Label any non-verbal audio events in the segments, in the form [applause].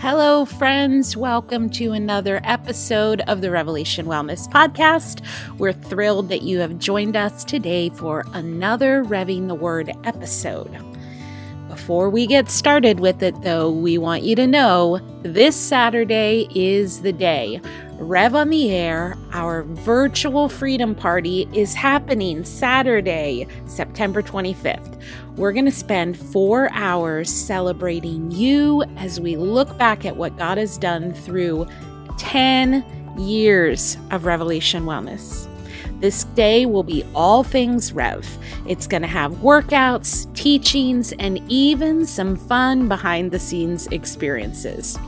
Hello, friends. Welcome to another episode of the Revelation Wellness Podcast. We're thrilled that you have joined us today for another Revving the Word episode. Before we get started with it, though, we want you to know this Saturday is the day. Rev on the Air, our virtual freedom party, is happening Saturday, September 25th. We're going to spend four hours celebrating you as we look back at what God has done through 10 years of Revelation Wellness. This day will be all things Rev. It's going to have workouts, teachings, and even some fun behind the scenes experiences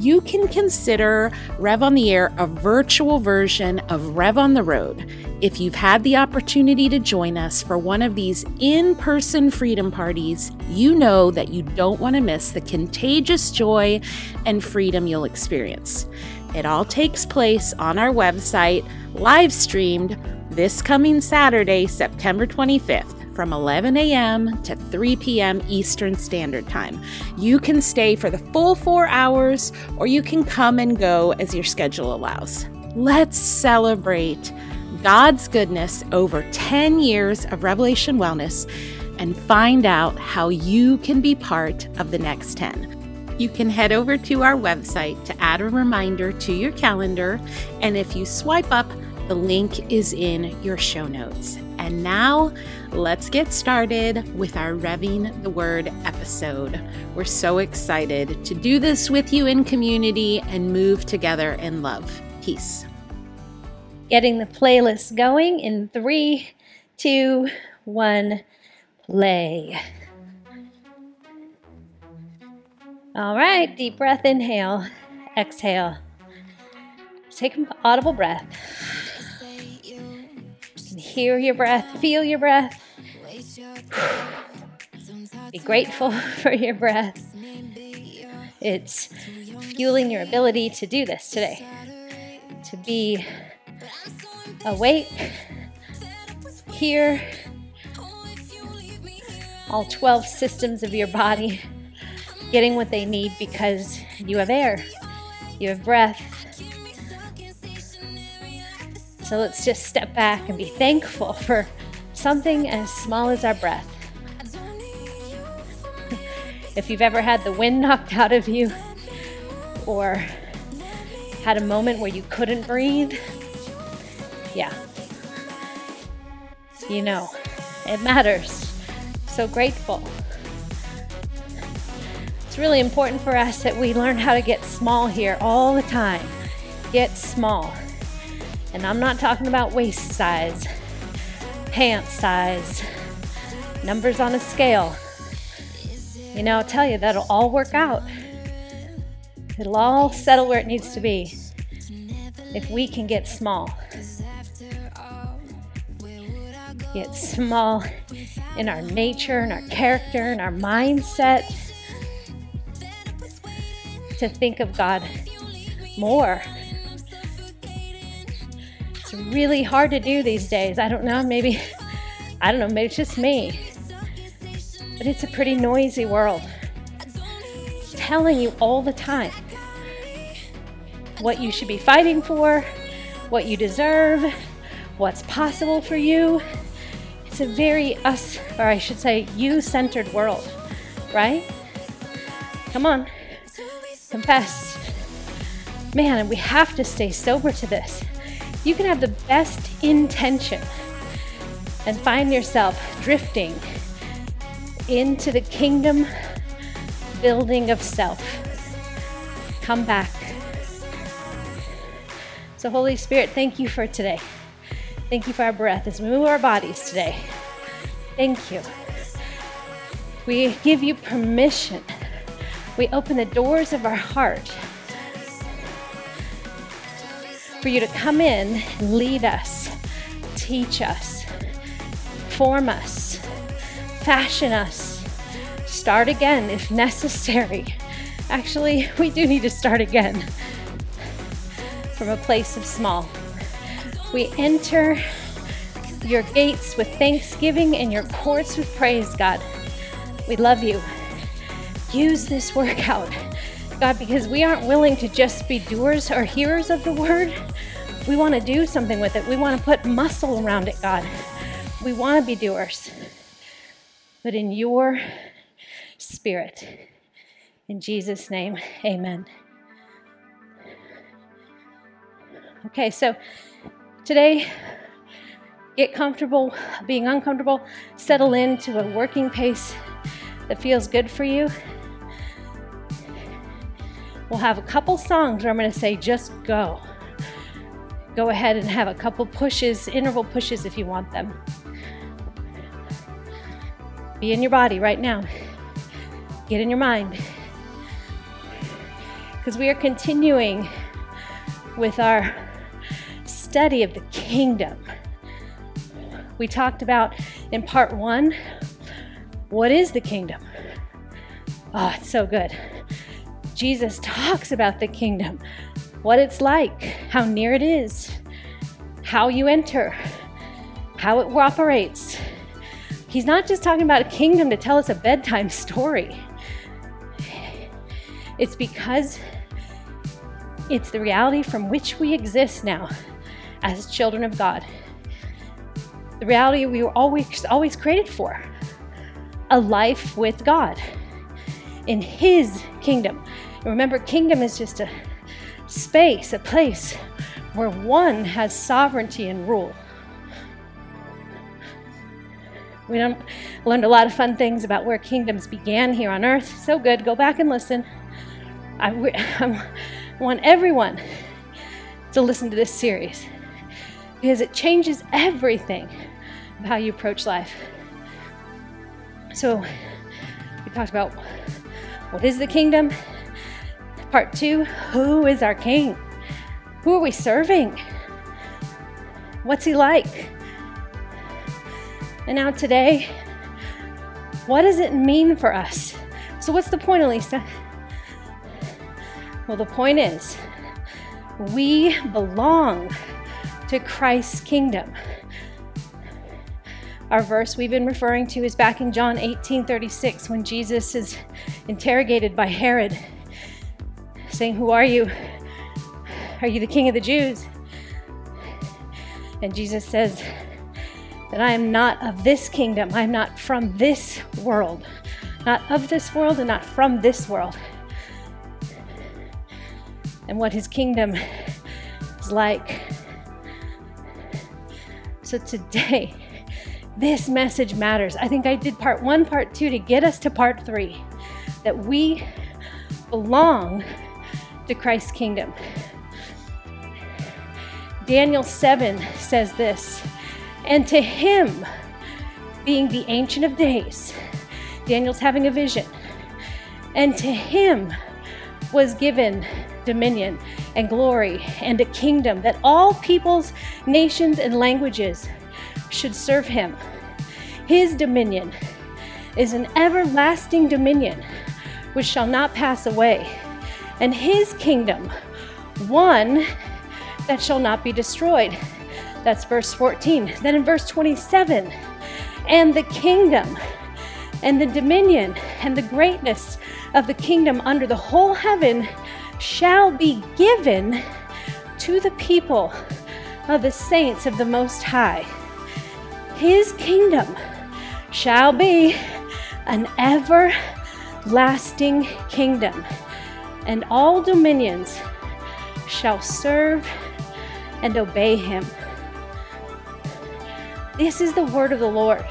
you can consider Rev on the Air a virtual version of Rev on the Road. If you've had the opportunity to join us for one of these in person freedom parties, you know that you don't want to miss the contagious joy and freedom you'll experience. It all takes place on our website, live streamed this coming Saturday, September 25th from 11 a.m. to 3 p.m. Eastern Standard Time. You can stay for the full four hours, or you can come and go as your schedule allows. Let's celebrate God's goodness over 10 years of Revelation Wellness and find out how you can be part of the next 10. You can head over to our website to add a reminder to your calendar, and if you swipe up, the link is in your show notes. And now, let's get started with our Revving the Word episode. We're so excited to do this with you in community and move together in love. Peace. Getting the playlist going in three, two, one, play. All right, deep breath, inhale, exhale. Take an audible breath hear your breath, feel your breath. Be grateful [laughs] for your breath. It's fueling your ability to do this today, to be awake, here, all 12 systems of your body [laughs] getting what they need because you have air, you have breath, so let's just step back and be thankful for something as small as our breath. [laughs] if you've ever had the wind [laughs] knocked out of you or had a moment where you couldn't breathe, yeah. You know, it matters. So grateful. It's really important for us that we learn how to get small here all the time. Get small. And I'm not talking about waist size, pants size, numbers on a scale. You know, I'll tell you, that'll all work out. It'll all settle where it needs to be if we can get small. Get small in our nature, and our character, and our mindset. To think of God more really hard to do these days. I don't know, maybe, I don't know, maybe it's just me. But it's a pretty noisy world. telling you all the time what you should be fighting for, what you deserve, what's possible for you. It's a very us, or I should say, you centered world, right? Come on, confess. Man, we have to stay sober to this. You can have the best intention and find yourself drifting into the kingdom building of self. Come back. So, Holy Spirit, thank you for today. Thank you for our breath as we move our bodies today. Thank you. We give you permission. We open the doors of our heart for you to come in, lead us, teach us, form us, fashion us, start again if necessary. Actually, we do need to start again from a place of small. We enter your gates with thanksgiving and your courts with praise, God. We love you. Use this workout God, because we aren't willing to just be doers or hearers of the word. We want to do something with it. We want to put muscle around it, God. We want to be doers. But in your spirit. In Jesus' name, amen. Okay, so today, get comfortable being uncomfortable, settle into a working pace that feels good for you. We'll have a couple songs where I'm going to say, just go. Go ahead and have a couple pushes, interval pushes if you want them. Be in your body right now. Get in your mind. Because we are continuing with our study of the kingdom. We talked about in part one what is the kingdom? Oh, it's so good. Jesus talks about the kingdom, what it's like, how near it is, how you enter, how it operates. He's not just talking about a kingdom to tell us a bedtime [laughs] story. It's because it's the reality from which we exist now as children of God. The reality we were always always created for. A life with God in his kingdom. Remember kingdom is just a space, a place where one has sovereignty and rule. We learned a lot of fun things about where kingdoms began here on earth. So good. Go back and listen. I, I want everyone to listen to this series because it changes everything how you approach life. So, we talked about what is the kingdom? Part two who is our king? Who are we serving? What's he like? And now, today, what does it mean for us? So, what's the point, Alisa? Well, the point is, we belong to Christ's kingdom. Our verse we've been referring to is back in John 18 36 when Jesus is interrogated by Herod, saying, Who are you? Are you the king of the Jews? And Jesus says that I am not of this kingdom. I am not from this world. Not of this world and not from this world. And what his kingdom is like so today, this message matters. I think I did part one, part two to get us to part three that we belong to Christ's kingdom. Daniel 7 says this, and to him, being the Ancient of Days, Daniel's having a vision, and to him was given dominion and glory and a kingdom that all peoples, nations, and languages should serve him. His dominion is an everlasting dominion which shall not pass away, and his kingdom one that shall not be destroyed. That's verse 14. Then in verse 27, and the kingdom and the dominion and the greatness of the kingdom under the whole heaven shall be given to the people of the saints of the Most High. His kingdom shall be an everlasting kingdom, and all dominions shall serve and obey him. This is the word of the Lord.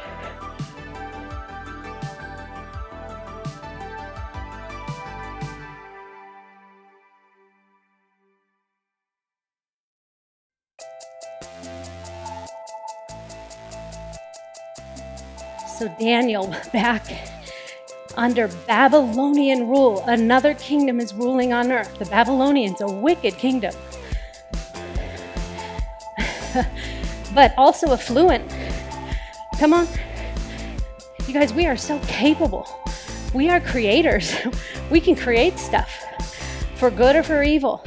So Daniel, [laughs] back under Babylonian rule, another kingdom is ruling on earth. The Babylonians, a wicked kingdom, [laughs] but also affluent. Come on. You guys, we are so capable. We are creators. [laughs] We can create stuff for good or for evil.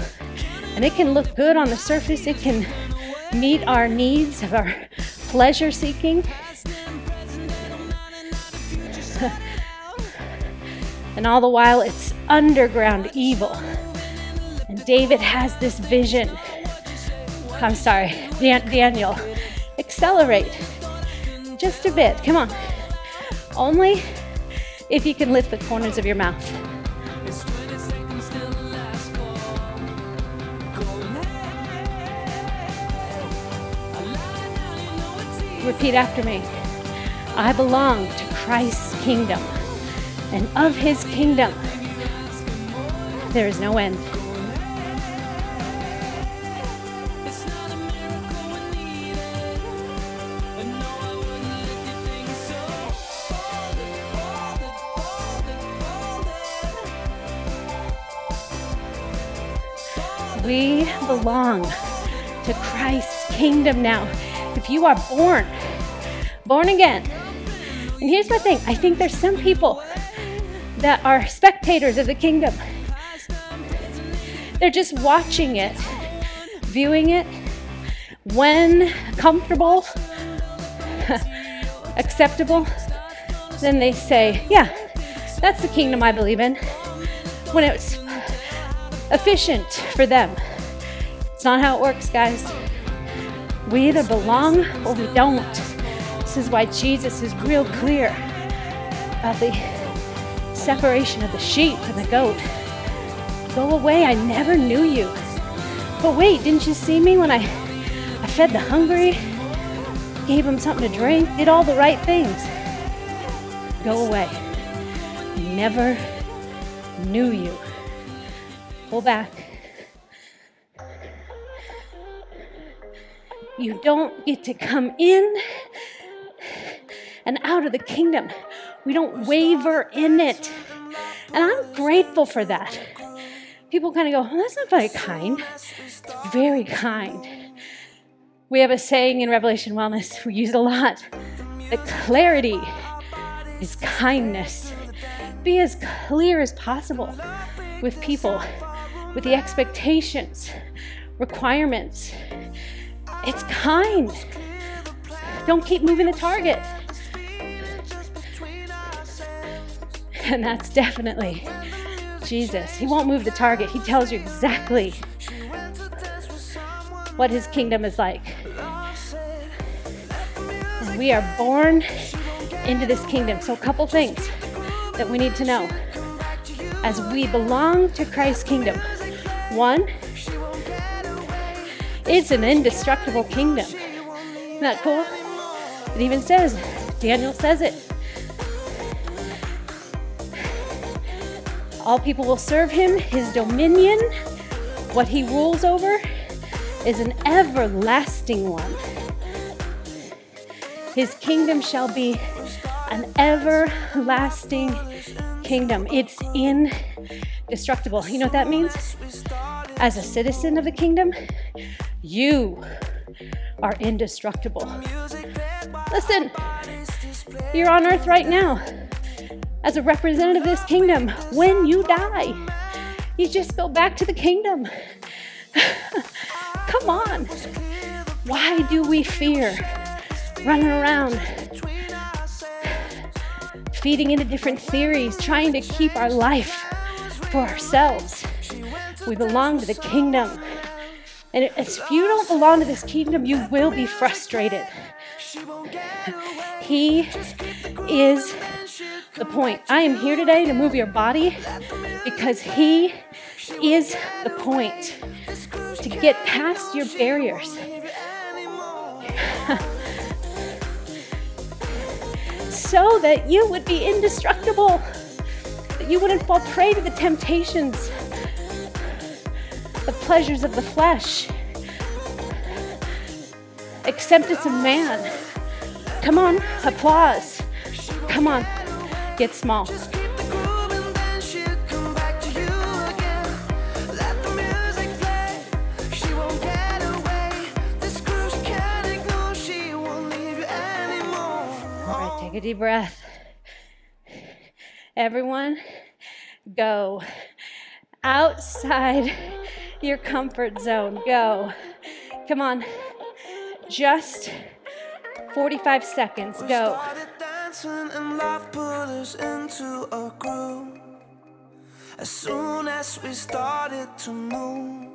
And it can look good on the surface, it can meet our needs of our pleasure seeking. And all the while, it's underground evil. And David has this vision. I'm sorry, Dan- Daniel. Accelerate just a bit. Come on. Only if you can lift the corners of your mouth. Repeat after me. I belong to Christ's kingdom, and of his kingdom there is no end. We belong to Christ's kingdom now. If you are born, born again, and here's my thing I think there's some people that are spectators of the kingdom. They're just watching it, viewing it when comfortable, [laughs] acceptable. Then they say, Yeah, that's the kingdom I believe in. When it's efficient for them. It's not how it works, guys. We either belong or we don't. This is why Jesus is real clear about the separation of the sheep and the goat. Go away, I never knew you. But wait, didn't you see me when I, I fed the hungry, gave them something to drink, did all the right things? Go away. I never knew you. Pull back. You don't get to come in and out of the kingdom. We don't waver in it. And I'm grateful for that. People kind of go, well, that's not very kind. It's very kind. We have a saying in Revelation Wellness, [laughs] we use it a lot. The clarity is kindness. Be as clear as possible with people with the expectations, requirements. It's kind. Don't keep moving the target. [laughs] And that's definitely Jesus. He won't move the target, He tells you exactly what His kingdom is like. And we are born into this kingdom. So, a couple things that we need to know as we belong to Christ's kingdom. One, it's an indestructible kingdom. Isn't that cool? It even says, Daniel says it. All people will serve him. His dominion, what he rules over, is an everlasting one. His kingdom shall be an everlasting kingdom. It's indestructible. You know what that means? as a citizen of the kingdom, you are indestructible. Listen, you're on earth right now as a representative of this kingdom. When you die, you just go back to the kingdom. [sighs] Come on. Why do we fear running around, feeding into different theories, trying to keep our life for ourselves? We belong to the kingdom. And if you don't belong to this kingdom, you will be frustrated. He is the point. I am here today to move your body because He is the point. To get past your barriers. [laughs] so that you would be indestructible, that you wouldn't fall prey to the temptations the pleasures of the flesh, acceptance of man. Come on, applause. Come on, get small. All right, take a deep breath. Everyone, go outside your comfort zone. Go. Come on. Just 45 seconds. Go. As soon as we started to move.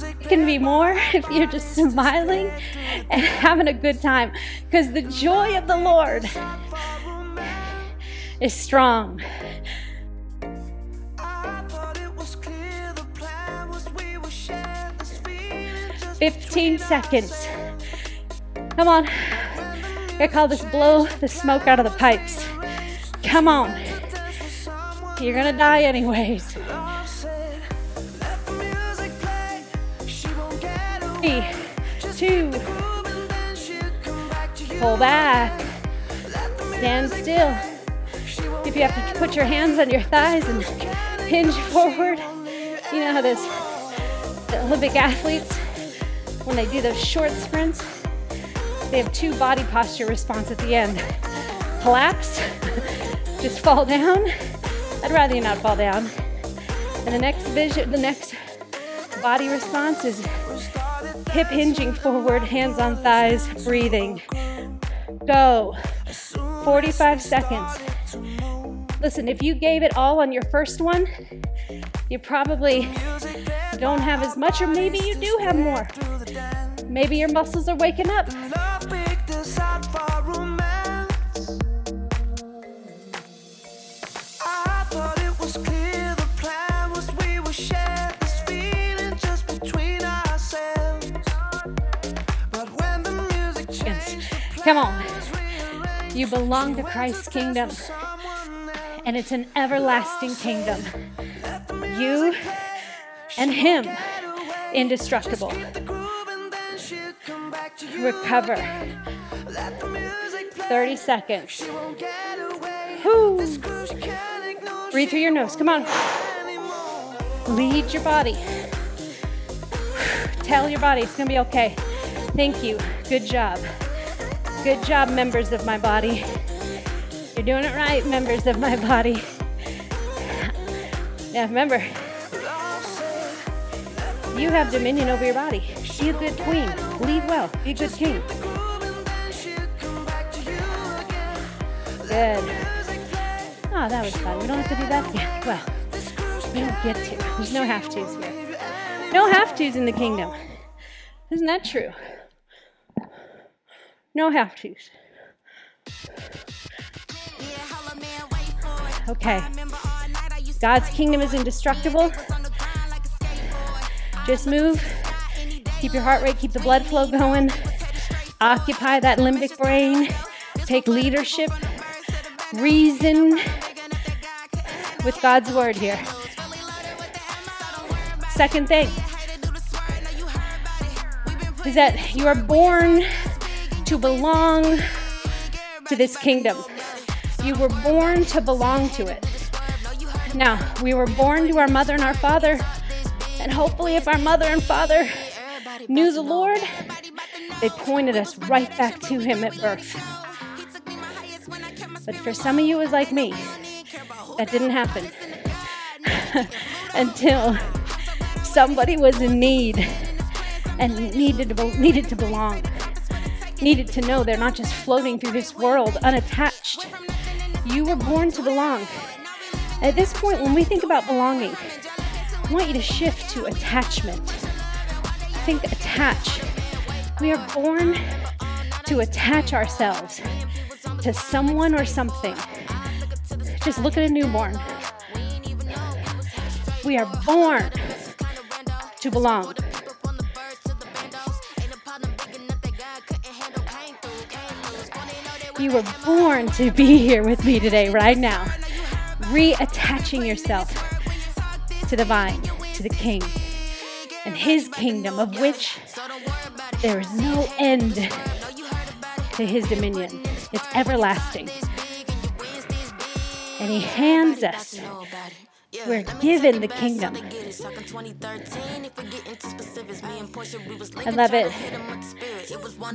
It can be more [laughs] if you're just smiling and [laughs] having a good time because the joy of the Lord is strong. 15 seconds. Come on. I call this blow the smoke out of the pipes. Come on. You're gonna die anyways. Three, two, pull back, stand still. If you have to put your hands on your thighs and hinge forward, you know how those Olympic athletes when they do those short sprints, they have two body posture response at the end. Collapse, just fall down. I'd rather you not fall down. And the next vision, the next body response is hip hinging forward, hands on thighs, breathing. Go. 45 seconds. Listen, if you gave it all on your first one, you probably don't have as much, or maybe you do have more. Maybe your muscles are waking up. Come on. You belong to Christ's kingdom, and it's an everlasting kingdom. You and Him, indestructible recover. 30 seconds. Whew. Breathe through your nose. Come on. Lead your body. Tell your body it's going to be okay. Thank you. Good job. Good job, members of my body. You're doing it right, members of my body. Yeah, remember, you have dominion over your body. Be a good queen. Lead well. Be a good king. Good. Oh, that was fun. We don't have to do that again. Well, we don't get to. There's no have tos here. No have tos in the kingdom. Isn't that true? No have tos. Okay. God's kingdom is indestructible. Just move Keep your heart rate, keep the blood flow going. Occupy that limbic brain. Take leadership, reason with God's word here. Second thing is that you are born to belong to this kingdom. You were born to belong to it. Now, we were born to our mother and our father, and hopefully, if our mother and father knew the Lord, they pointed us right back to Him at birth. But for some of you, it was like me. That didn't happen [laughs] until somebody was in need and needed to, needed to belong, needed to know they're not just floating through this world unattached. You were born to belong. At this point, when we think about belonging, I want you to shift to attachment think attach. We are born to attach ourselves to someone or something. Just look at a newborn. We are born to belong. You were born to be here with me today, right now, reattaching yourself to the vine, to the king and his kingdom, of which there is no end to his dominion. It's everlasting. And he hands us, we're given the kingdom. I love it.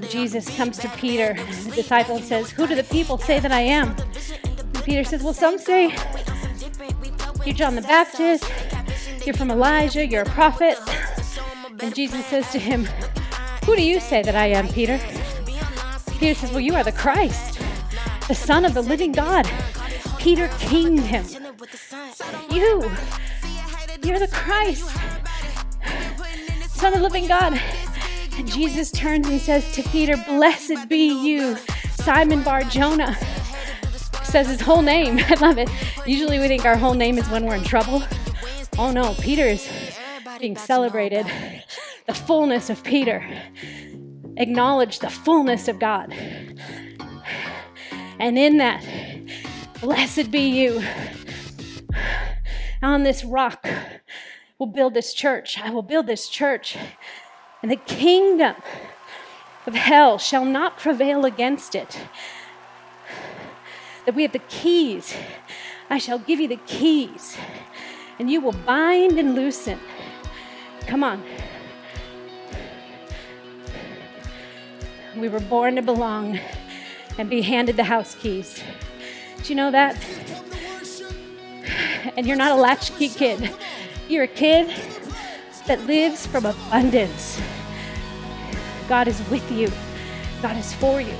Jesus comes to Peter, the disciple, and says, Who do the people say that I am? And Peter says, Well, some say you're John the Baptist, you're from Elijah, you're a prophet. And Jesus says to him, Who do you say that I am, Peter? Peter says, Well, you are the Christ, the Son of the living God. Peter kinged him. You, you're the Christ, Son of the living God. And Jesus turns and says to Peter, Blessed be you, Simon Bar Jonah. Says his whole name. [laughs] I love it. Usually we think our whole name is when we're in trouble. Oh no, Peter is being celebrated. The fullness of Peter. Acknowledge the fullness of God. And in that, blessed be you. On this rock, we'll build this church. I will build this church and the kingdom of hell shall not prevail against it. That we have the keys. I shall give you the keys, and you will bind and loosen. Come on. We were born to belong and be handed the house keys. Do you know that? [sighs] And you're not a latchkey kid. You're a kid that lives from abundance. God is with you, God is for you.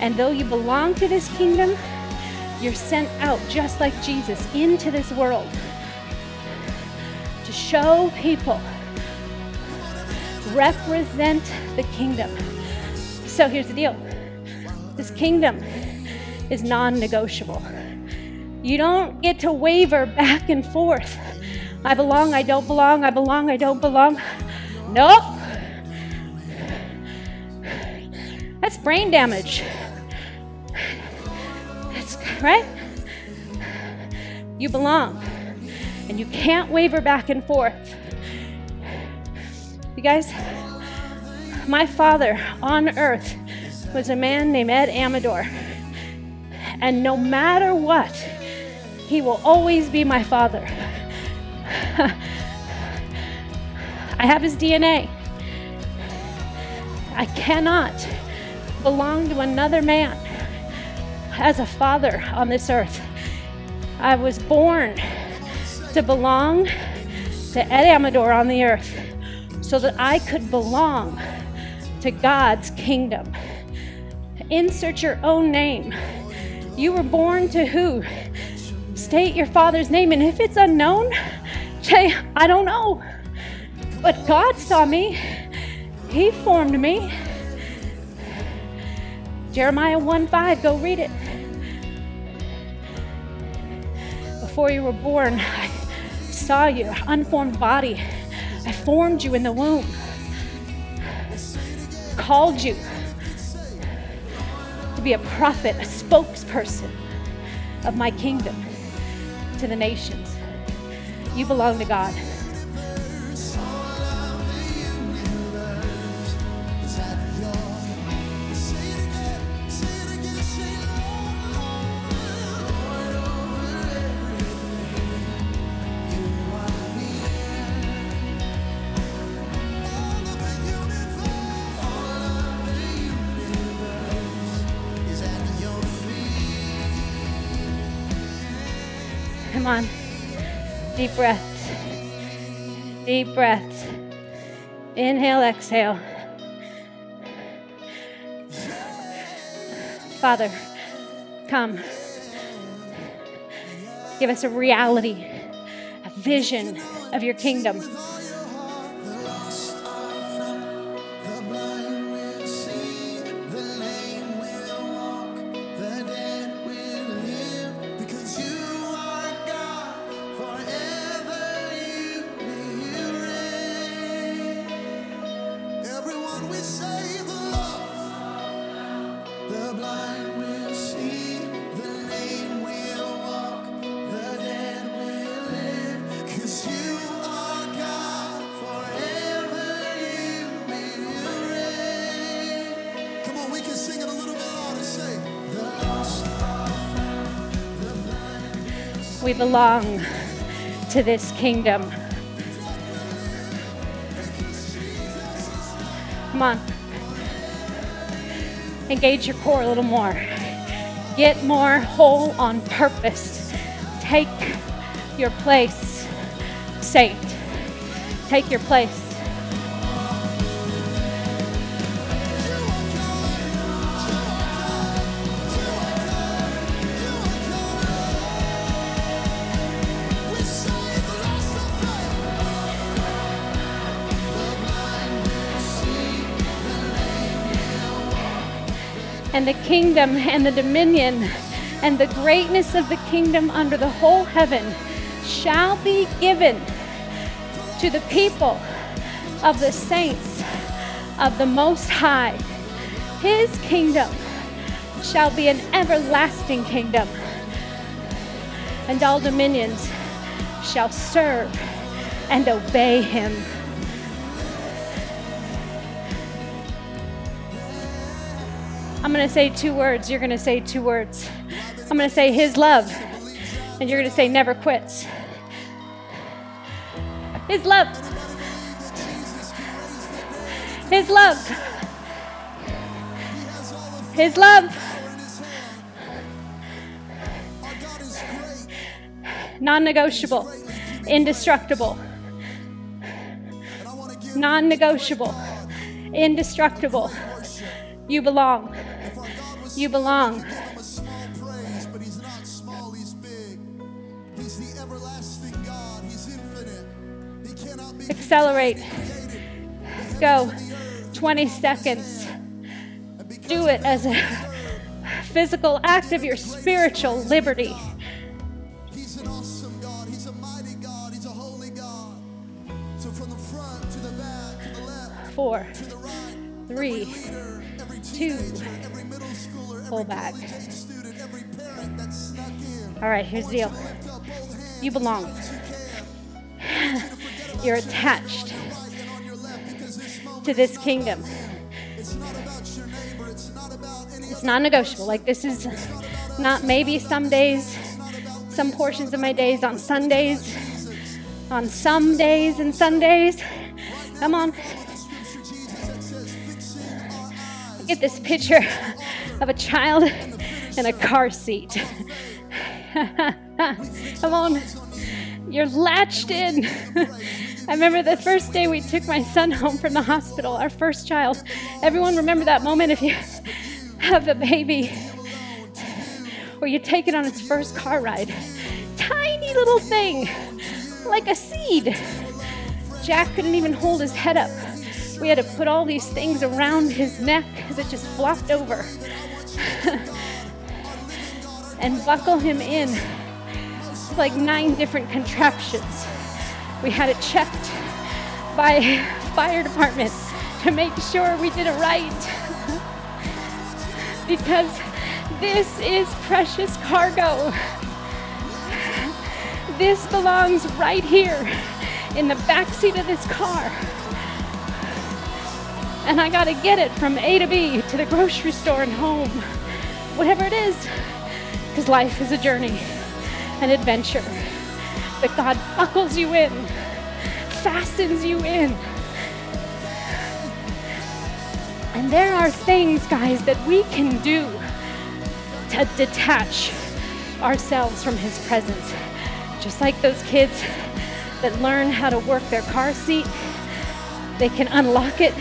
And though you belong to this kingdom, you're sent out just like Jesus into this world to show people, represent the kingdom. So here's the deal this kingdom is non negotiable. You don't get to waver back and forth. I belong, I don't belong, I belong, I don't belong. Nope. That's brain damage. That's right? You belong. And you can't waver back and forth. You guys, my father on earth was a man named Ed Amador. And no matter what, he will always be my father. [laughs] I have his DNA. I cannot belong to another man as a father on this earth. I was born to belong to Ed Amador on the earth so that I could belong to God's kingdom. Insert your own name. You were born to who? State your father's name, and if it's unknown, say, I don't know. But God saw me, He formed me. Jeremiah 1 5, go read it. Before you were born, I saw you, unformed body. I formed you in the womb, called you to be a prophet, a spokesperson of my kingdom to the nations. You belong to God. Deep breaths. Deep breaths. Inhale, exhale. Father, come. Give us a reality, a vision of your kingdom. We belong to this kingdom. Come on. Engage your core a little more. Get more whole on purpose. Take your place saint. Take your place. And the kingdom and the dominion and the greatness of the kingdom under the whole heaven shall be given to the people of the saints of the Most High. His kingdom shall be an everlasting kingdom, and all dominions shall serve and obey him. I'm going to say two words. You're going to say two words. I'm going to say his love, and you're going to say never quits. His love. His love. His love. Non negotiable, indestructible. Non negotiable, indestructible. You belong. You belong. But he's not small, he's big. He's the everlasting God, he's infinite. He cannot be Accelerate. Go. 20 seconds. Do it as a physical act of your spiritual liberty. He's an awesome God, he's a mighty God, he's a holy God. So from the front to the back, to the left, Four, to the right, three, two. Pull back. college age student, every parent that snuck in. All right, here's the deal. Lift up both hands You belong. You're attached Right and on your left because this moment to this kingdom. it's not about your neighbor, it's not about any It's non negotiable. Like, this is not maybe some days, some portions of my days on Sundays, on some days and Sundays. Come on. Get this picture of a child in a car seat. [laughs] Come on. You're latched in. [laughs] I remember the first day we took my son home from the hospital, our first child. Everyone remember that moment if you have a baby where you take it on its first car ride. Tiny little thing, like a seed. Jack couldn't even hold his head up. We had to put all these things around his neck because it just flopped over. [laughs] and buckle him in like nine different contraptions. We had it checked by [laughs] fire department to make sure we did it right. [laughs] because this is precious cargo. This belongs right here in the back seat of this car. And I got to get it from A to B to the grocery store and home. Whatever it is. Because life is a journey, an adventure. But God buckles you in, fastens you in. And there are things, guys, that we can do to detach ourselves from His presence. Just like those kids that learn how to work their car seat, they can unlock it.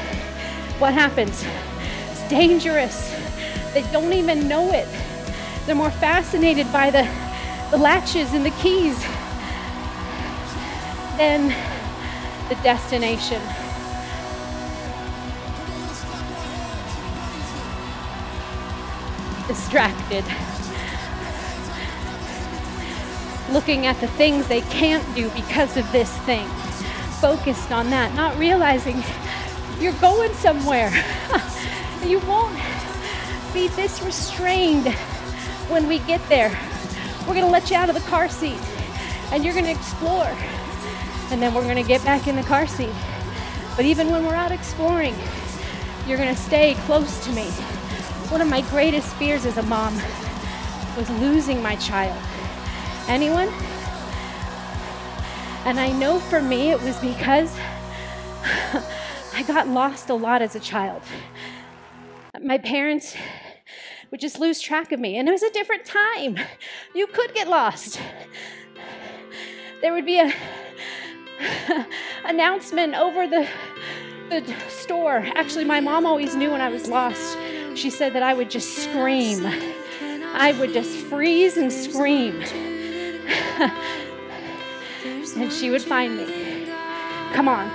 What happens? It's dangerous. They don't even know it. They're more fascinated by the, the latches and the keys than the destination. Distracted. Looking at the things they can't do because of this thing. Focused on that, not realizing you're going somewhere. [laughs] you won't be this restrained when we get there. We're going to let you out of the car seat and you're going to explore. And then we're going to get back in the car seat. But even when we're out exploring, you're going to stay close to me. One of my greatest fears as a mom was losing my child. Anyone? And I know for me it was because [laughs] I got lost a lot as a child. My parents would just lose track of me, and it was a different time. You could get lost. There would be a [laughs] announcement over the the store. Actually, my mom always knew when I was lost. She said that I would just scream. I would just freeze and scream. [laughs] and she would find me. Come on,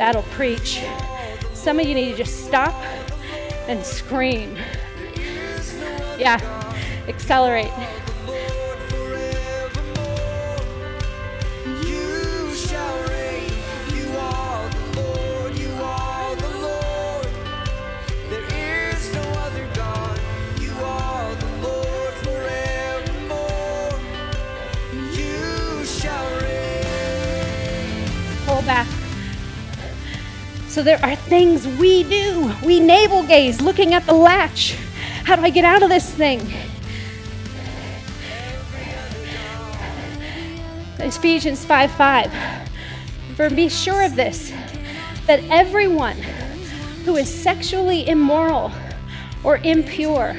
that'll preach. Some of you need to just stop and scream. Yeah, accelerate. So there are things we do. We navel gaze, looking at the latch. How do I get out of this thing? Ephesians 5 5. For be sure of this, that everyone who is sexually immoral or impure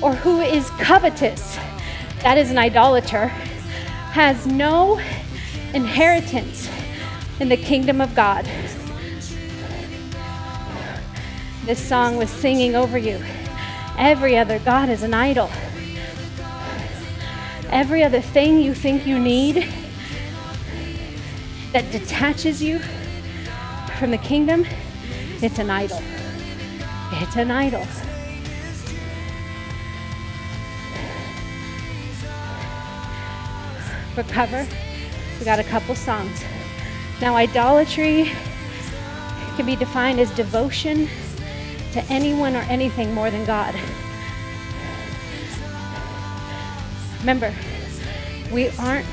or who is covetous, that is an idolater, has no inheritance in the kingdom of God. This song was singing over you. Every other God is an idol. Every other thing you think you need that detaches you from the kingdom, it's an idol. It's an idol. Recover. We got a couple songs. Now, idolatry can be defined as devotion to anyone or anything more than God. Remember, we aren't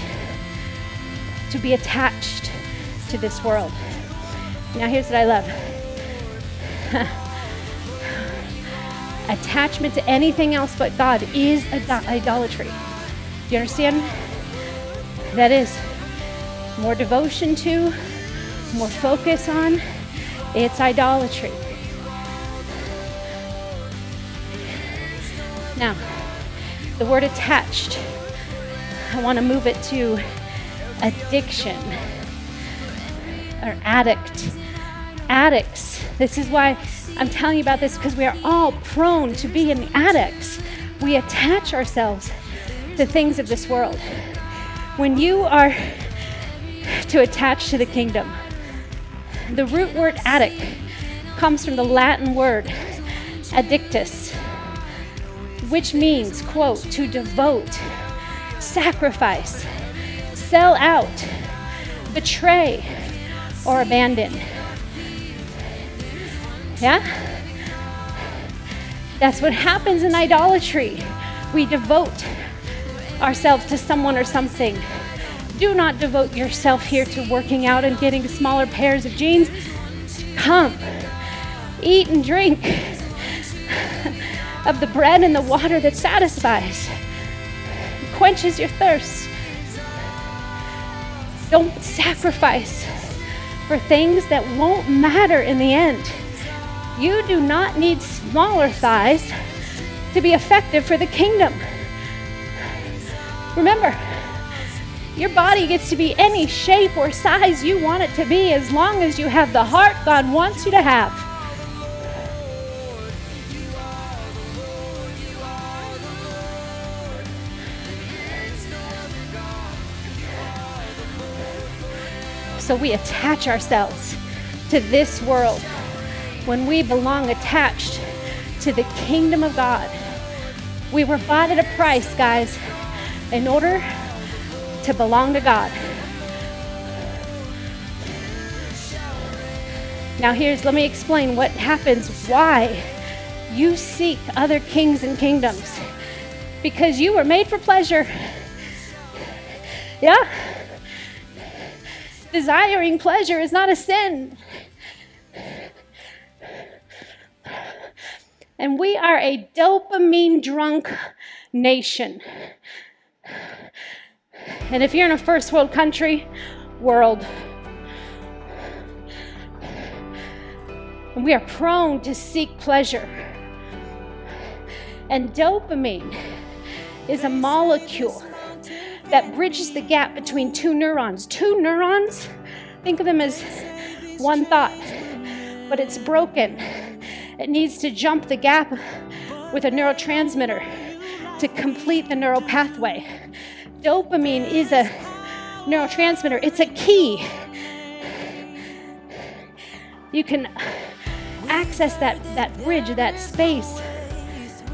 to be attached to this world. Now, here's what I love [laughs] attachment to anything else but God is id- idolatry. Do you understand? That is more devotion to, more focus on, it's idolatry. Now, the word attached, I want to move it to addiction or addict. Addicts. This is why I'm telling you about this because we are all prone to being addicts. We attach ourselves to things of this world. When you are to attach to the kingdom, the root word addict comes from the Latin word addictus, which means, quote, to devote, sacrifice, sell out, betray, or abandon. Yeah? That's what happens in idolatry. We devote ourselves to someone or something. Do not devote yourself here to working out and getting smaller pairs of jeans. Come, eat and drink of the bread and the water that satisfies, quenches your thirst. Don't sacrifice for things that won't matter in the end. You do not need smaller thighs to be effective for the kingdom. Remember, your body gets to be any shape or size you want it to be as long as you have the heart God wants you to have. So we attach ourselves to this world when we belong attached to the kingdom of God. We were bought at a price, guys, in order to belong to God. Now, here's, let me explain what happens, why you seek other kings and kingdoms. Because you were made for pleasure. Yeah? Desiring pleasure is not a sin. And we are a dopamine drunk nation. And if you're in a first world country, world, and we are prone to seek pleasure. And dopamine is a molecule that bridges the gap between two neurons. Two neurons, think of them as one thought, but it's broken. It needs to jump the gap with a neurotransmitter to complete the neural pathway. Dopamine is a neurotransmitter, it's a key. You can access that, that bridge, that space,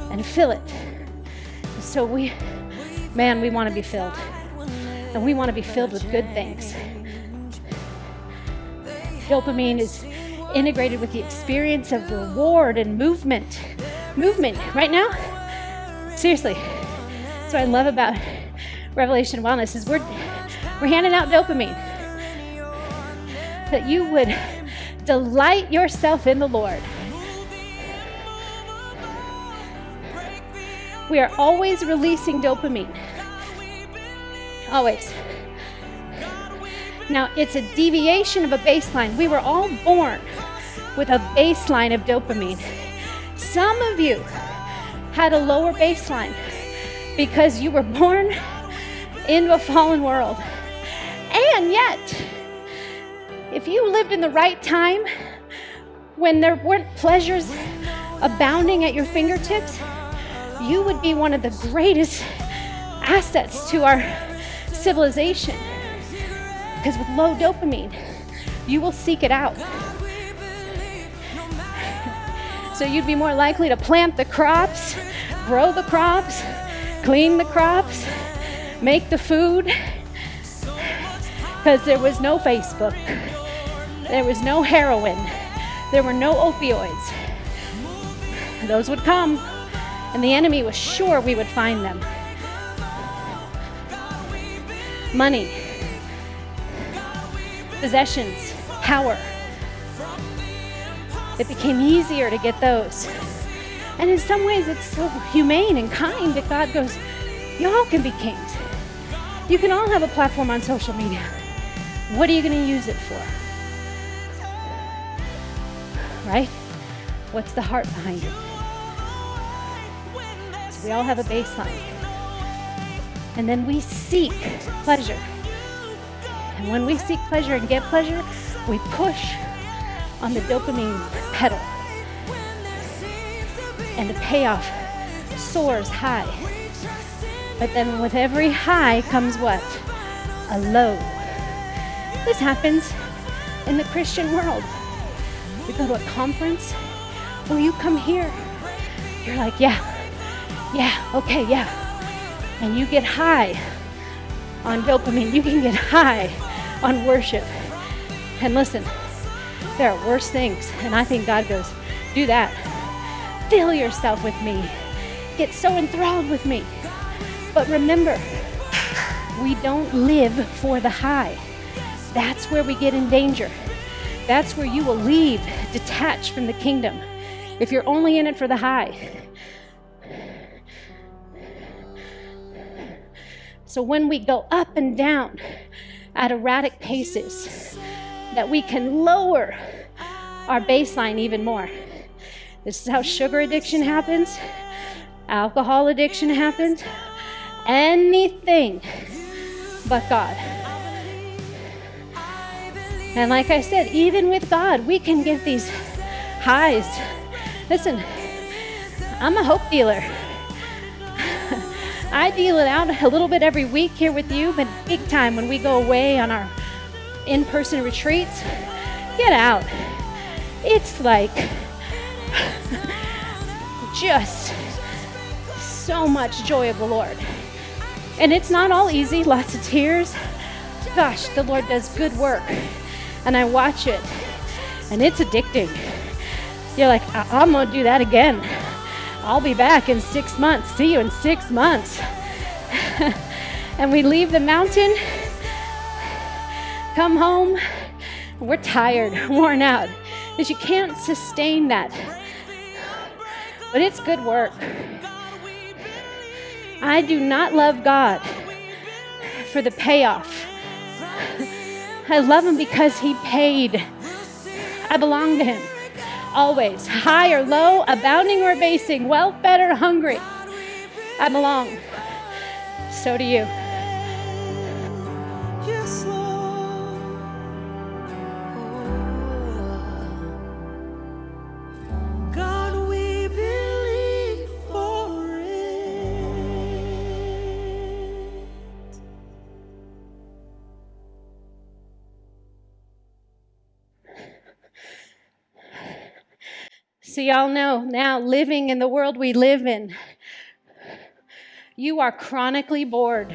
and fill it So we, man, we want to be filled. And we want to be filled with good things. Dopamine is integrated with the experience of reward and movement. Movement, right now? Seriously. That's what I love about Revelation Wellness is we're we're handing out dopamine. That you would delight yourself in the Lord. We are always releasing dopamine. Oh, Always. Now, it's a deviation of a baseline. We were all born with a baseline of dopamine. Some of you had a lower baseline because you were born into a fallen world. And yet, if you lived in the right time when there weren't pleasures abounding at your fingertips, you would be one of the greatest assets to our civilization. Because with low dopamine, you will seek it out. So you'd be more likely to plant the crops, grow the crops, clean the crops, make the food. Because there was no Facebook, there was no heroin, there were no opioids. Those would come, and the enemy was sure we would find them. Money possessions, power. It became easier to get those. And in some ways, it's so humane and kind that God goes, Y'all can be kings. You can all have a platform on social media. What are you going to use it for? Right? What's the heart behind it? So we all have a baseline. And then we seek pleasure. And when we seek pleasure and get pleasure, we push on the dopamine pedal. And the payoff soars high. But then with every high comes what? A low. This happens in the Christian world. We go to a conference, or you come here. You're like, yeah, yeah, okay, yeah. And you get high on dopamine. You can get high on worship. And listen, there are worse things. And I think God goes, do that. Fill yourself with me. Get so enthralled with me. But remember, we don't live for the high. That's where we get in danger. That's where you will leave detached from the kingdom if you're only in it for the high. So when we go up and down at erratic paces, that we can lower our baseline even more. This is how sugar addiction happens, alcohol addiction happens, anything but God. And like I said, even with God, we can get these highs. Listen, I'm a hope dealer. I deal it out a little bit every week here with you, but big time when we go away on our in person retreats. Get out. It's like [sighs] just so much joy of the Lord. And it's not all easy, lots of tears. Gosh, the Lord does good work. And I watch it, and it's addicting. You're like, I- I'm going to do that again. I'll be back in six months. See you in six months. [laughs] and we leave the mountain, come home, we're tired, [laughs] worn out, because you can't sustain that. But it's good work. I do not love God for the payoff. I love Him because He paid. I belong to Him always, high or low, abounding or basing, well fed or hungry. I belong. So do you. So, y'all know now living in the world we live in, You are chronically bored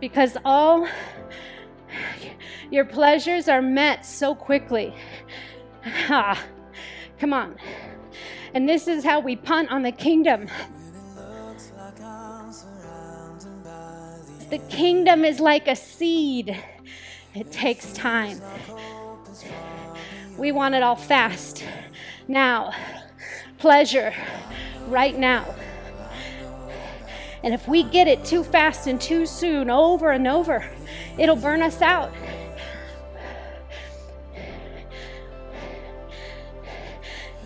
because all your pleasures are met so quickly. Ah, come on. And this is how we punt on the kingdom. The kingdom is like a seed, it takes time. We want it all fast, now, pleasure, right now. And if we get it too fast and too soon, over and over, it'll burn us out.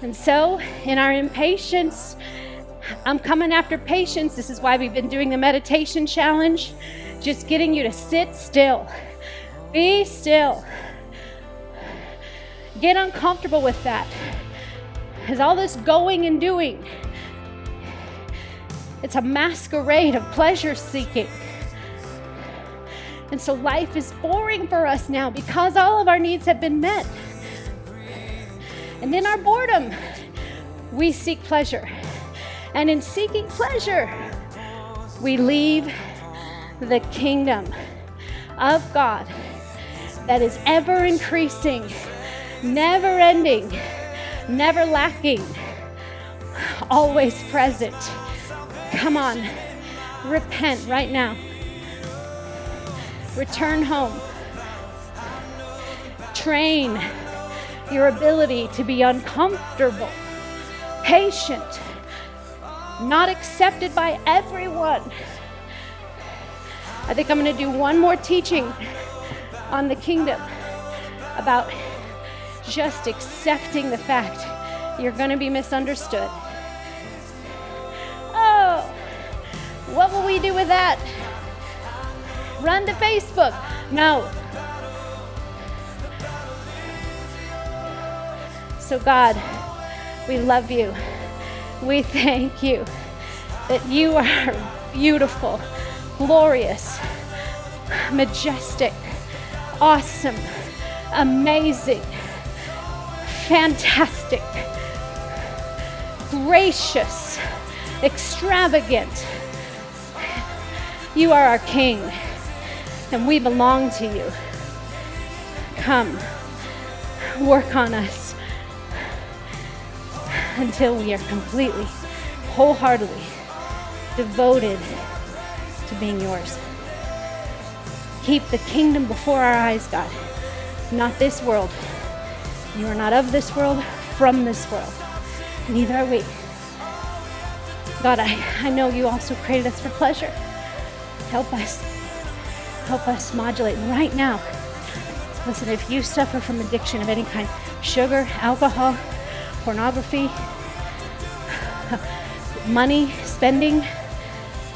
And so, in our impatience, I'm coming after patience. This is why we've been doing the meditation challenge, just getting you to sit still. Be still. Get uncomfortable with that. Because all this going and doing, it's a masquerade of pleasure seeking. And so life is boring for us now because all of our needs have been met. And in our boredom, we seek pleasure. And in seeking pleasure, we leave the kingdom of God that is ever increasing, never ending, never lacking, always present. Come on, repent right now. Return home. Train your ability to be uncomfortable, patient, not accepted by everyone. I think I'm going to do one more teaching on the kingdom about just accepting the fact you're going to be misunderstood. Oh, what will we do with that? Run to Facebook? No. So, God, we love you. We thank you that you are beautiful, glorious, majestic, awesome, amazing, fantastic, gracious, extravagant. You are our King, and we belong to you. Come, work on us until we are completely, wholeheartedly devoted to being yours. Keep the kingdom before our eyes, God, not this world. You are not of this world, from this world. Neither are we. God, I, I know you also created us for pleasure. Help us. Help us modulate right now. Listen, if you suffer from addiction of any kind, sugar, alcohol, pornography, [laughs] money, spending,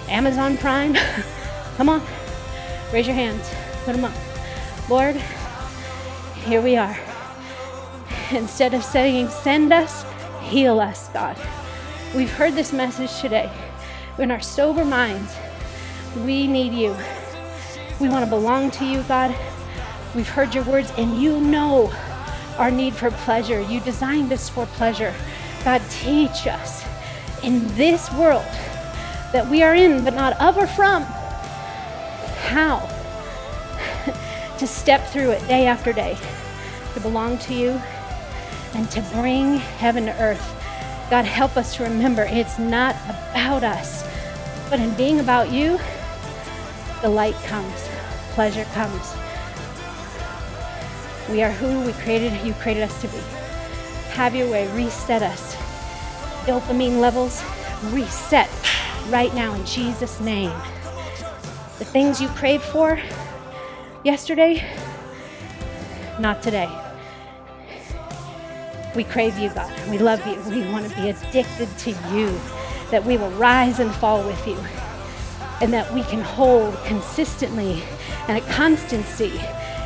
Amazon Prime. [laughs] Come on, raise your hands, put them up. Lord, here we are. [laughs] Instead of saying, send us, heal us, God. We've heard this message today. In our sober minds, we need you. We want to belong to you, God. We've heard your words, and you know our need for pleasure. You designed us for pleasure. God, teach us in this world that we are in, but not of or from, how [laughs] to step through it day after day, to belong to you, and to bring heaven to earth. God, help us to remember it's not about us, but in being about you, the light comes, pleasure comes. We are who we created, you created us to be. Have your way, reset us. Dopamine levels, reset right now in Jesus' name. The things you craved for yesterday, not today. We crave you, God. We love you. We want to be addicted to you, that we will rise and fall with you, and that we can hold consistently and a constancy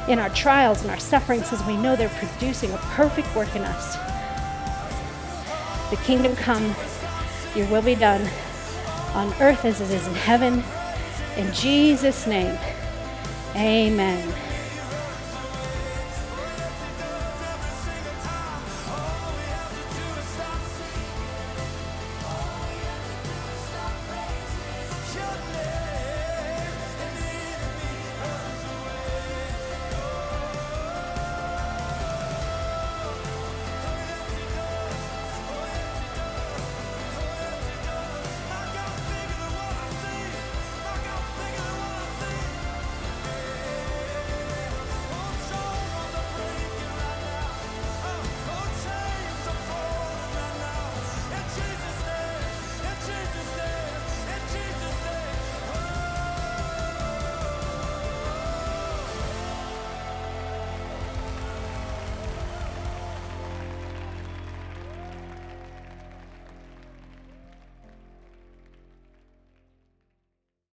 in our trials and our sufferings as we know they're producing a perfect work in us. The kingdom come, your will be done on earth as it is in heaven. In Jesus' name, amen.